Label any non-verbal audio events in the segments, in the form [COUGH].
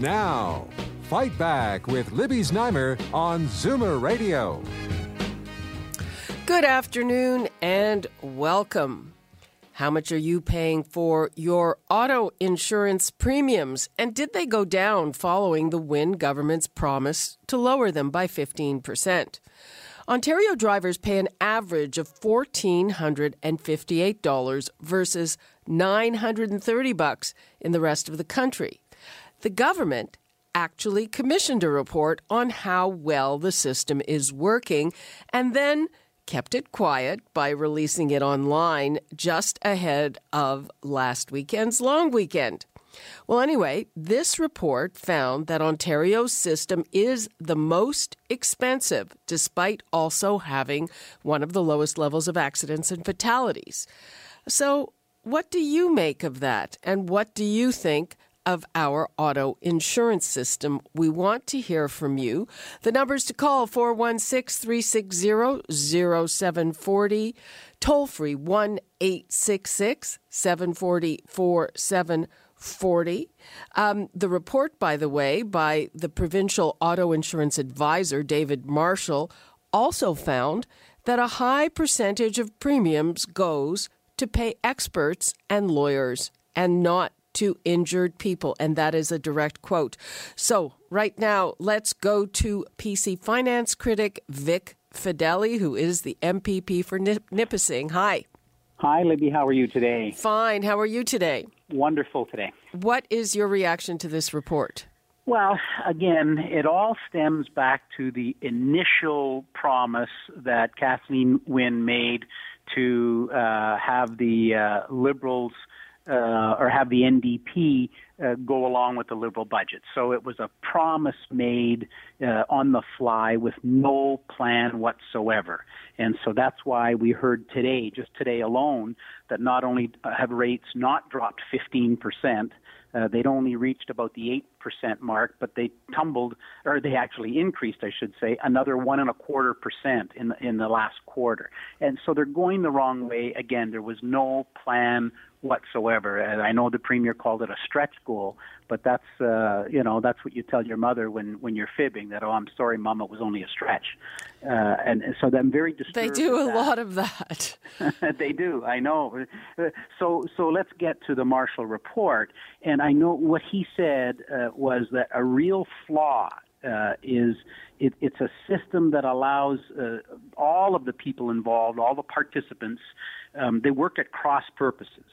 Now, Fight Back with Libby Znaimer on Zoomer Radio. Good afternoon and welcome. How much are you paying for your auto insurance premiums? And did they go down following the Wynne government's promise to lower them by 15%? Ontario drivers pay an average of $1,458 versus 930 bucks in the rest of the country the government actually commissioned a report on how well the system is working and then kept it quiet by releasing it online just ahead of last weekend's long weekend. Well, anyway, this report found that Ontario's system is the most expensive, despite also having one of the lowest levels of accidents and fatalities. So, what do you make of that? And what do you think of our auto insurance system. We want to hear from you. The numbers to call 416 360 0740, toll free 1 866 740 4740. Um, the report, by the way, by the provincial auto insurance advisor, David Marshall, also found that a high percentage of premiums goes to pay experts and lawyers and not to injured people. And that is a direct quote. So, right now, let's go to PC finance critic Vic Fedeli, who is the MPP for Nipissing. Hi. Hi, Libby. How are you today? Fine. How are you today? Wonderful today. What is your reaction to this report? Well, again, it all stems back to the initial promise that Kathleen Wynne made to uh, have the uh, Liberals uh, or have the NDP uh, go along with the Liberal budget. So it was a promise made uh, on the fly with no plan whatsoever. And so that's why we heard today, just today alone, that not only have rates not dropped 15 percent, uh, they'd only reached about the 8% mark, but they tumbled, or they actually increased, I should say, another one and a quarter percent in the, in the last quarter. And so they're going the wrong way. Again, there was no plan whatsoever. And I know the premier called it a stretch goal, but that's uh, you know that's what you tell your mother when when you're fibbing that oh I'm sorry, mom, it was only a stretch. Uh, and, and so I'm very disturbed. They do a that. lot of that. [LAUGHS] they do. I know. So so let's get to the Marshall report. And I know what he said uh, was that a real flaw uh, is it, it's a system that allows uh, all of the people involved, all the participants, um, they work at cross purposes.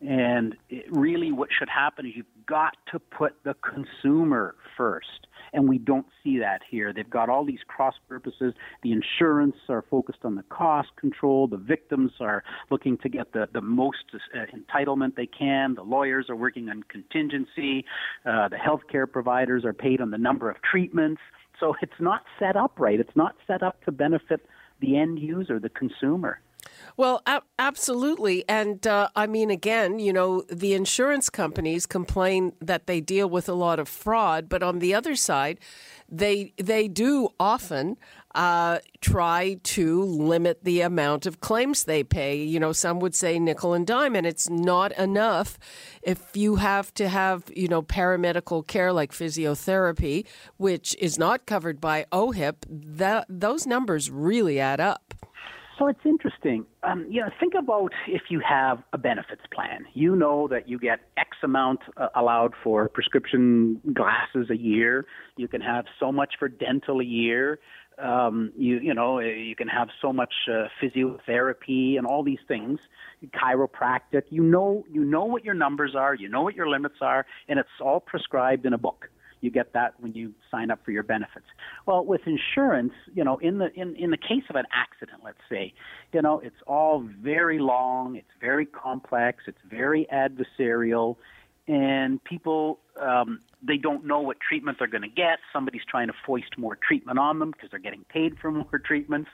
And really, what should happen is you've got to put the consumer first. And we don't see that here. They've got all these cross purposes. The insurance are focused on the cost control. The victims are looking to get the, the most uh, entitlement they can. The lawyers are working on contingency. Uh, the healthcare providers are paid on the number of treatments. So it's not set up right. It's not set up to benefit the end user, the consumer. Well, a- absolutely. And uh, I mean, again, you know, the insurance companies complain that they deal with a lot of fraud, but on the other side, they they do often uh, try to limit the amount of claims they pay. You know, some would say nickel and dime, and it's not enough if you have to have you know paramedical care like physiotherapy, which is not covered by OHIP. That those numbers really add up. So it's interesting. Um, you know, think about if you have a benefits plan. You know that you get X amount uh, allowed for prescription glasses a year. You can have so much for dental a year. Um, you you know you can have so much uh, physiotherapy and all these things, chiropractic. You know you know what your numbers are. You know what your limits are, and it's all prescribed in a book. You get that when you sign up for your benefits. Well, with insurance, you know, in the in, in the case of an accident, let's say, you know, it's all very long, it's very complex, it's very adversarial, and people um, they don't know what treatment they're going to get. Somebody's trying to foist more treatment on them because they're getting paid for more treatments.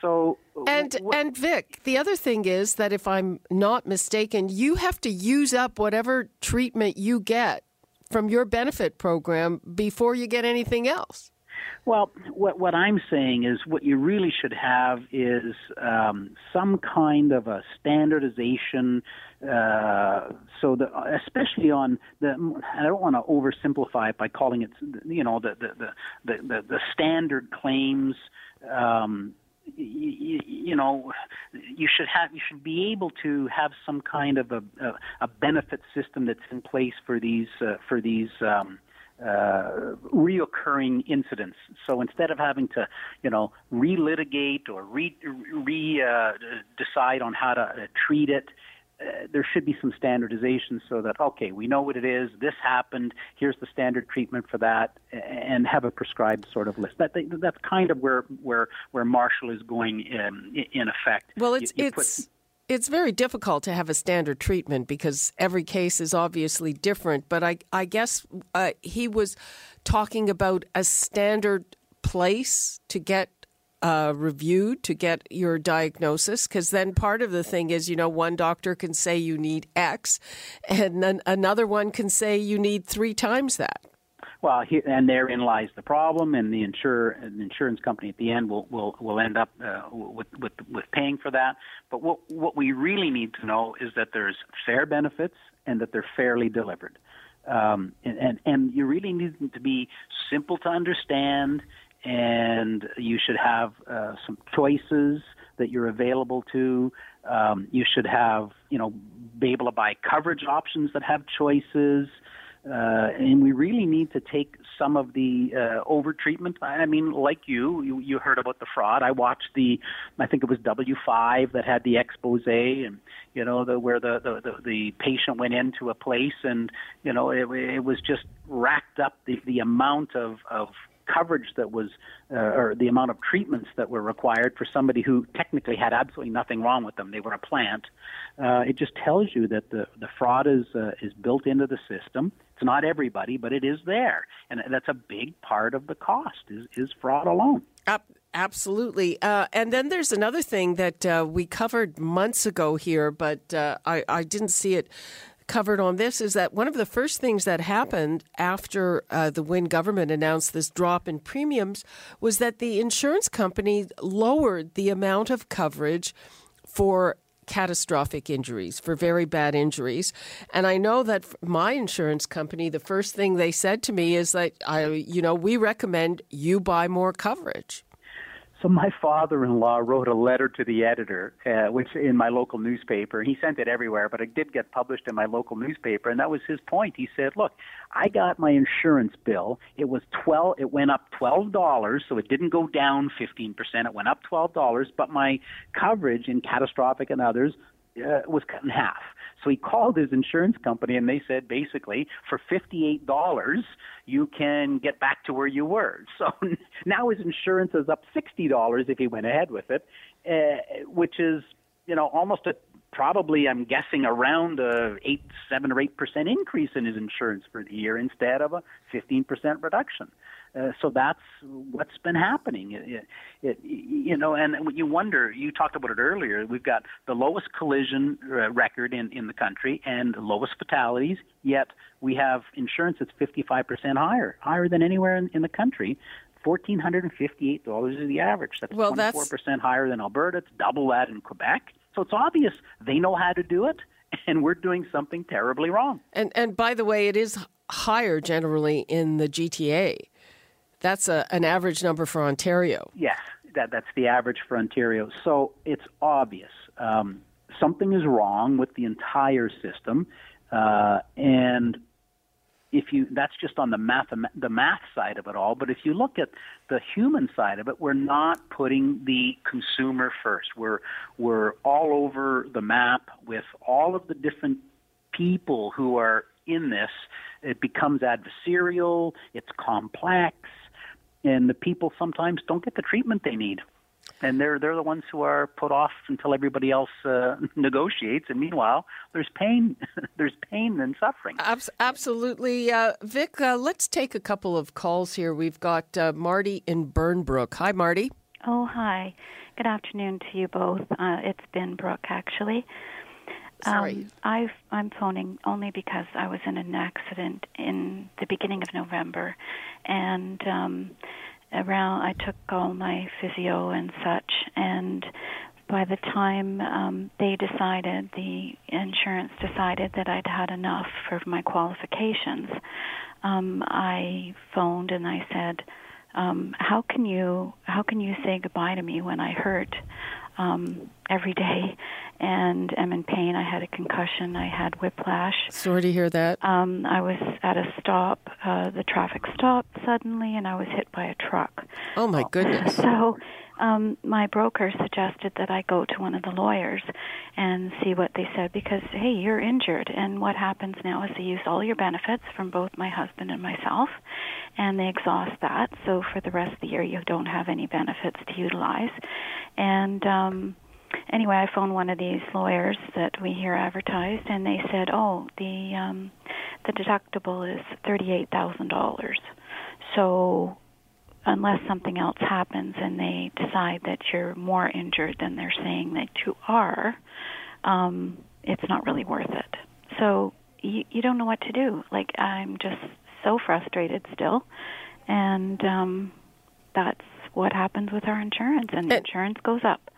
So and and Vic, the other thing is that if I'm not mistaken, you have to use up whatever treatment you get from your benefit program before you get anything else. Well, what what I'm saying is what you really should have is um, some kind of a standardization. Uh, so especially on the, I don't want to oversimplify it by calling it, you know, the the the the, the standard claims. Um, you, you, know, you should have you should be able to have some kind of a, a, a benefit system that's in place for these uh, for these um, uh, reoccurring incidents. So instead of having to, you know, relitigate or re, re uh, decide on how to uh, treat it, uh, there should be some standardization so that okay, we know what it is. This happened. Here's the standard treatment for that, and have a prescribed sort of list. That that's kind of where where where Marshall is going um, in effect. Well, it's you, you it's. Put, it's very difficult to have a standard treatment because every case is obviously different. But I, I guess uh, he was talking about a standard place to get uh, reviewed to get your diagnosis because then part of the thing is you know one doctor can say you need x and then another one can say you need three times that well, and therein lies the problem, and the insurer, the insurance company at the end will will will end up uh, with with with paying for that. But what what we really need to know is that there's fair benefits and that they're fairly delivered, um, and, and and you really need them to be simple to understand, and you should have uh, some choices that you're available to. Um, you should have you know be able to buy coverage options that have choices. Uh, and we really need to take some of the uh, over treatment. I mean, like you, you, you heard about the fraud. I watched the, I think it was W5 that had the expose, and you know, the where the the, the, the patient went into a place, and you know, it, it was just racked up the the amount of of coverage that was, uh, or the amount of treatments that were required for somebody who technically had absolutely nothing wrong with them. They were a plant. Uh, it just tells you that the the fraud is uh, is built into the system. It's not everybody, but it is there, and that's a big part of the cost is is fraud alone. Absolutely. Uh, and then there's another thing that uh, we covered months ago here, but uh, I, I, didn't see it covered on this is that one of the first things that happened after uh, the Wynne government announced this drop in premiums was that the insurance company lowered the amount of coverage for catastrophic injuries, for very bad injuries. And I know that my insurance company, the first thing they said to me is that I, you know, we recommend you buy more coverage. So my father-in-law wrote a letter to the editor, uh, which in my local newspaper. He sent it everywhere, but it did get published in my local newspaper, and that was his point. He said, "Look, I got my insurance bill. It was twelve. It went up twelve dollars, so it didn't go down fifteen percent. It went up twelve dollars, but my coverage in catastrophic and others uh, was cut in half." So he called his insurance company and they said basically for $58 you can get back to where you were. [LAUGHS] So now his insurance is up $60 if he went ahead with it, uh, which is, you know, almost a probably I'm guessing around a 8 7 or 8% increase in his insurance for the year instead of a 15% reduction. Uh, so that's what's been happening. It, it, you know, and you wonder. You talked about it earlier. We've got the lowest collision uh, record in in the country and the lowest fatalities. Yet we have insurance that's 55% higher, higher than anywhere in, in the country. Fourteen hundred and fifty-eight dollars is the average. That's well, twenty-four percent higher than Alberta. It's double that in Quebec. So it's obvious they know how to do it, [LAUGHS] and we're doing something terribly wrong. And and by the way, it is higher generally in the GTA. That's a, an average number for Ontario. Yes, that, that's the average for Ontario. So it's obvious. Um, something is wrong with the entire system. Uh, and if you that's just on the math the math side of it all but if you look at the human side of it we're not putting the consumer first we're we're all over the map with all of the different people who are in this it becomes adversarial it's complex and the people sometimes don't get the treatment they need. and they're they're the ones who are put off until everybody else uh, [LAUGHS] negotiates. And meanwhile, there's pain, [LAUGHS] there's pain and suffering. absolutely, uh, Vic. Uh, let's take a couple of calls here. We've got uh, Marty in Burnbrook. Hi, Marty. Oh, hi. Good afternoon to you both. Uh, it's Ben Brooke, actually. Sorry. Um, i am phoning only because I was in an accident in the beginning of November, and um, around I took all my physio and such, and by the time um, they decided, the insurance decided that I'd had enough for my qualifications, um, I phoned and I said, um, "How can you how can you say goodbye to me when I hurt?" Um, every day and am in pain. I had a concussion. I had whiplash. Sorry to hear that. Um, I was at a stop. Uh, the traffic stopped suddenly, and I was hit by a truck. Oh my [LAUGHS] goodness! So, um, my broker suggested that I go to one of the lawyers and see what they said because hey, you're injured, and what happens now is they use all your benefits from both my husband and myself, and they exhaust that. So for the rest of the year, you don't have any benefits to utilize, and um, anyway, I phoned one of these lawyers that we hear advertised, and they said, "Oh, the um, the deductible is thirty-eight thousand dollars." So, unless something else happens and they decide that you're more injured than they're saying that you are, um, it's not really worth it. So you, you don't know what to do. Like I'm just so frustrated still, and um, that's what happens with our insurance, and the insurance goes up.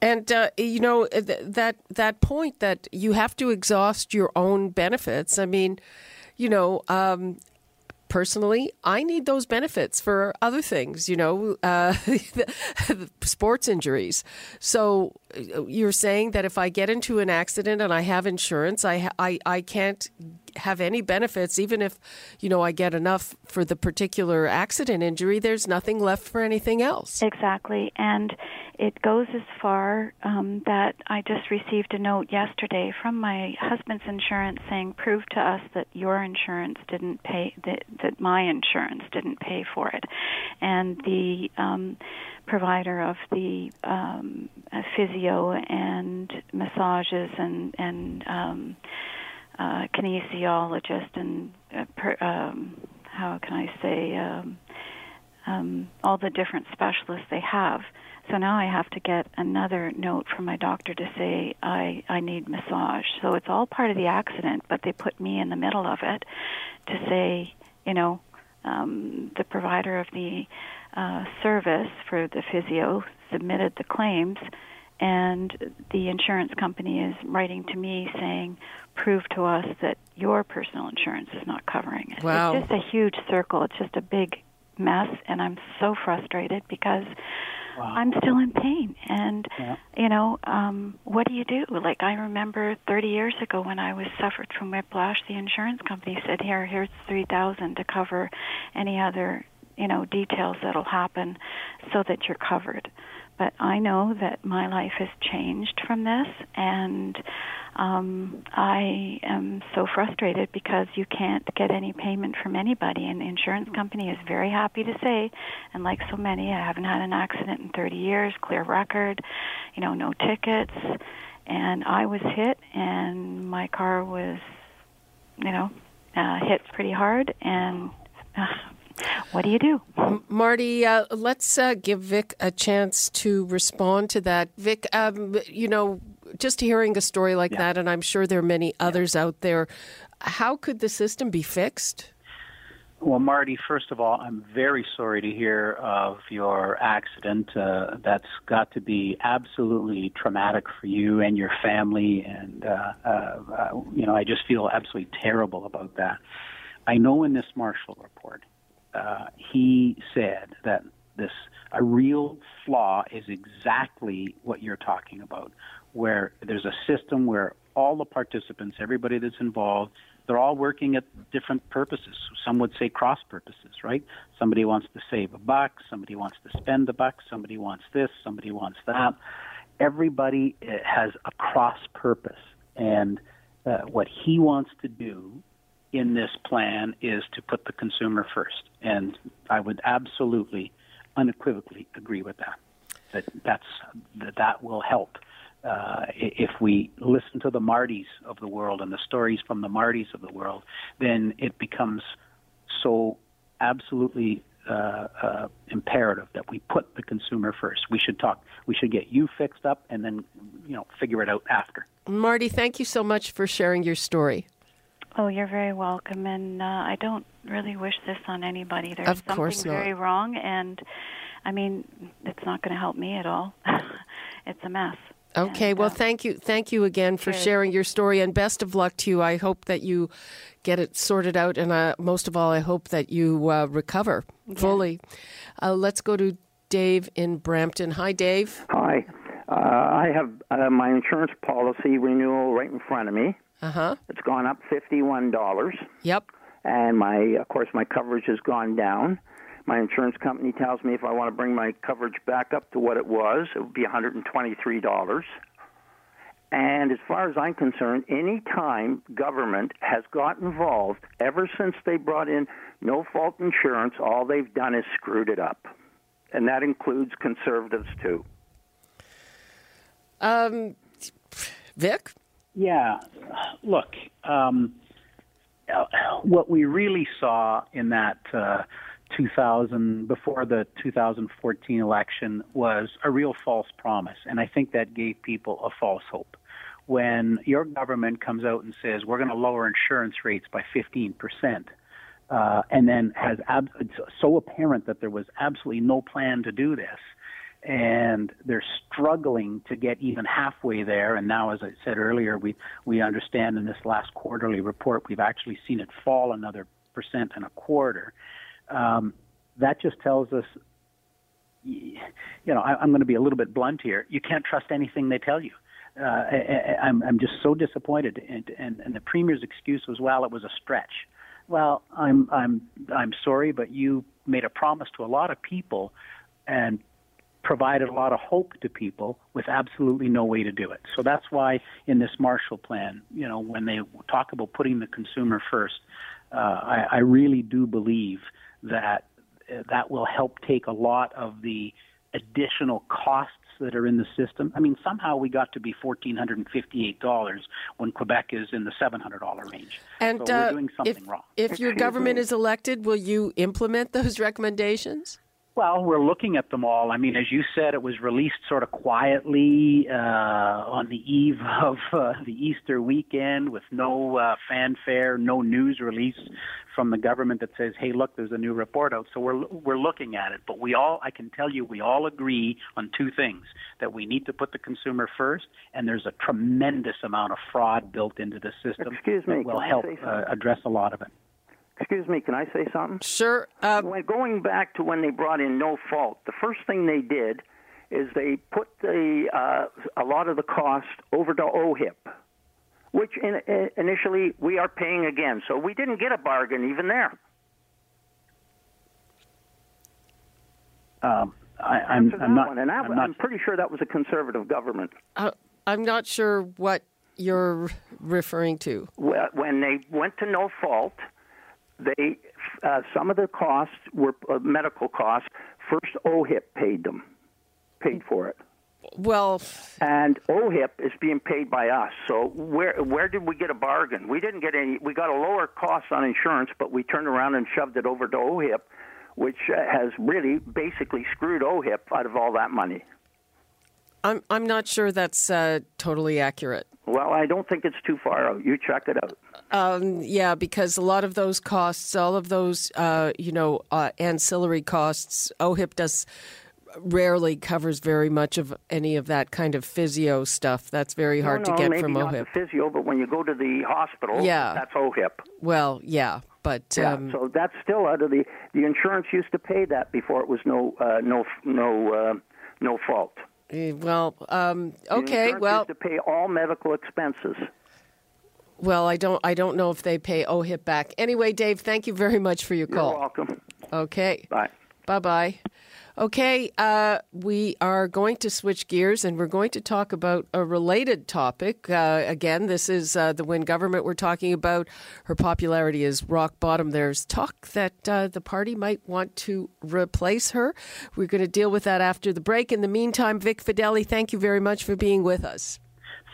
And uh, you know th- that that point that you have to exhaust your own benefits. I mean, you know, um, personally, I need those benefits for other things. You know, uh, [LAUGHS] sports injuries. So uh, you're saying that if I get into an accident and I have insurance, I I, I can't have any benefits, even if, you know, I get enough for the particular accident injury, there's nothing left for anything else. Exactly. And it goes as far um, that I just received a note yesterday from my husband's insurance saying, prove to us that your insurance didn't pay, that, that my insurance didn't pay for it. And the, um, provider of the um, physio and massages and and um, uh, kinesiologist and uh, per, um, how can I say um, um, all the different specialists they have. So now I have to get another note from my doctor to say I I need massage. So it's all part of the accident, but they put me in the middle of it to say, you know, um, the provider of the uh, service for the physio submitted the claims, and the insurance company is writing to me saying, prove to us that your personal insurance is not covering it. Wow. It's just a huge circle. It's just a big mess, and I'm so frustrated because wow. I'm still in pain. And yeah. you know, um, what do you do? Like I remember 30 years ago when I was suffered from whiplash, the insurance company said, "Here, here's 3,000 to cover any other." You know, details that'll happen so that you're covered. But I know that my life has changed from this, and um, I am so frustrated because you can't get any payment from anybody. And the insurance company is very happy to say, and like so many, I haven't had an accident in 30 years, clear record, you know, no tickets. And I was hit, and my car was, you know, uh, hit pretty hard, and uh, what do you do? Marty, uh, let's uh, give Vic a chance to respond to that. Vic, um, you know, just hearing a story like yeah. that, and I'm sure there are many others yeah. out there, how could the system be fixed? Well, Marty, first of all, I'm very sorry to hear of your accident. Uh, that's got to be absolutely traumatic for you and your family, and uh, uh, uh you know, I just feel absolutely terrible about that. I know in this Marshall report, uh, he said that this a real flaw is exactly what you're talking about, where there's a system where all the participants, everybody that's involved, they're all working at different purposes. Some would say cross purposes, right? Somebody wants to save a buck, somebody wants to spend a buck, somebody wants this, somebody wants that. Everybody eh, has a cross purpose, and uh, what he wants to do in this plan is to put the consumer first. And I would absolutely, unequivocally agree with that. that that's that, that will help. Uh, if we listen to the Martys of the world and the stories from the Martys of the world, then it becomes so absolutely uh, uh, imperative that we put the consumer first. We should talk. We should get you fixed up, and then you know figure it out after. Marty, thank you so much for sharing your story. Oh, you're very welcome, and uh, I don't really wish this on anybody. There's Of something course not. very wrong, and I mean, it's not going to help me at all. [LAUGHS] it's a mess. Okay, And, well, uh, thank you, thank you again for Cheers. sharing your story, and best of luck to you. I hope that you get it sorted out, and uh, most of all, I hope that you uh, recover fully. Uh, let's go to Dave in Brampton. Hi, Dave. Hi. Uh, I have uh, my insurance policy renewal right in front of me. Uh huh. It's gone up $51, Yep. and my, of course, my coverage has gone down. My insurance company tells me if I want to bring my coverage back up to what it was, it would be $123. And as far as I'm concerned, any time government has got involved, ever since they brought in no fault insurance, all they've done is screwed it up. And that includes conservatives too. Um, Vic. Yeah, look, um, what we really saw in that uh, 2000 before the 2014 election was a real false promise, and I think that gave people a false hope. When your government comes out and says we're going to lower insurance rates by 15 percent, uh, and then has ab- it's so apparent that there was absolutely no plan to do this, and they're struggling to get even halfway there. And now, as I said earlier, we we understand in this last quarterly report we've actually seen it fall another percent and a quarter. Um, that just tells us, you know, I, I'm going to be a little bit blunt here. You can't trust anything they tell you. Uh, I, I- I'm I'm just so disappointed, and, and and the premier's excuse was, well, it was a stretch. Well, I'm I'm I'm sorry, but you made a promise to a lot of people, and provided a lot of hope to people with absolutely no way to do it. So that's why in this Marshall Plan, you know, when they talk about putting the consumer first, uh, I, I really do believe that uh, that will help take a lot of the additional costs that are in the system. I mean, somehow we got to be fourteen hundred and fifty-eight dollars when Quebec is in the seven hundred dollar range. And so we're uh, doing if, something wrong. if your government is elected, will you implement those [LAUGHS] recommendations? Well, we're looking at them all. I mean, as you said, it was released sort of quietly uh, on the eve of uh, the Easter weekend with no uh, fanfare, no news release from the government that says, "Hey, look, there's a new report out." So we're we're looking at it. But we all, I can tell you, we all agree on two things: that we need to put the consumer first, and there's a tremendous amount of fraud built into the system Excuse me, that will help uh, address a lot of it. Excuse me, can I say something? Sure. Uh, when going back to when they brought in no fault, the first thing they did is they put the uh, a lot of the cost over to OHIP, which in, uh, initially we are paying again. So we didn't get a bargain even there. Um, I, I'm, I'm not. and that, I'm I'm, not pretty sure that was a conservative government. uh, I'm not sure what you're referring to. Wh- When they went to no fault, they uh, some of the costs were uh, medical costs. First, OHIP paid them, paid for it. Well, and OHIP is being paid by us. So where where did we get a bargain? We didn't get any. We got a lower cost on insurance, but we turned around and shoved it over to OHIP, which uh, has really basically screwed OHIP out of all that money. I'm I'm not sure that's uh, totally accurate. Well, I don't think it's too far out. You check it out. Um, yeah, because a lot of those costs, all of those, uh, you know, uh, ancillary costs, OHIP does rarely covers very much of any of that kind of physio stuff. That's very hard no, no, to get maybe from not OHIP. the physio, but when you go to the hospital, Yeah. that's OHIP. Well, yeah, but Yeah, um, so that's still out of the the insurance used to pay that before it was no uh, no no uh, no fault. eh, well, um, okay, well, used to pay all medical expenses. Well, I don't, I don't know if they pay OHIP back. Anyway, Dave, thank you very much for your call. You're welcome. Okay, Bye. bye bye. Okay, uh, we are going to switch gears and we're going to talk about a related topic. Uh, again, this is uh, the Wynne government we're talking about. Her popularity is rock bottom. There's talk that uh, the party might want to replace her. We're going to deal with that after the break. In the meantime, Vic Fedeli, thank you very much for being with us.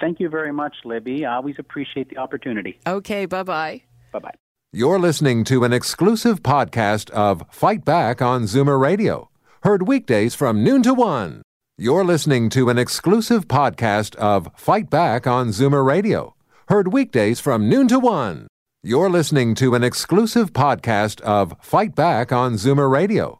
Thank you very much, Libby. I always appreciate the opportunity. Okay, bye bye. Bye bye. You're listening to an exclusive podcast of Fight Back on Zoomer Radio heard weekdays from noon to 1. You're listening to an exclusive podcast of Fight Back on Zoomer Radio, heard weekdays from noon to 1. You're listening to an exclusive podcast of Fight Back on Zoomer Radio,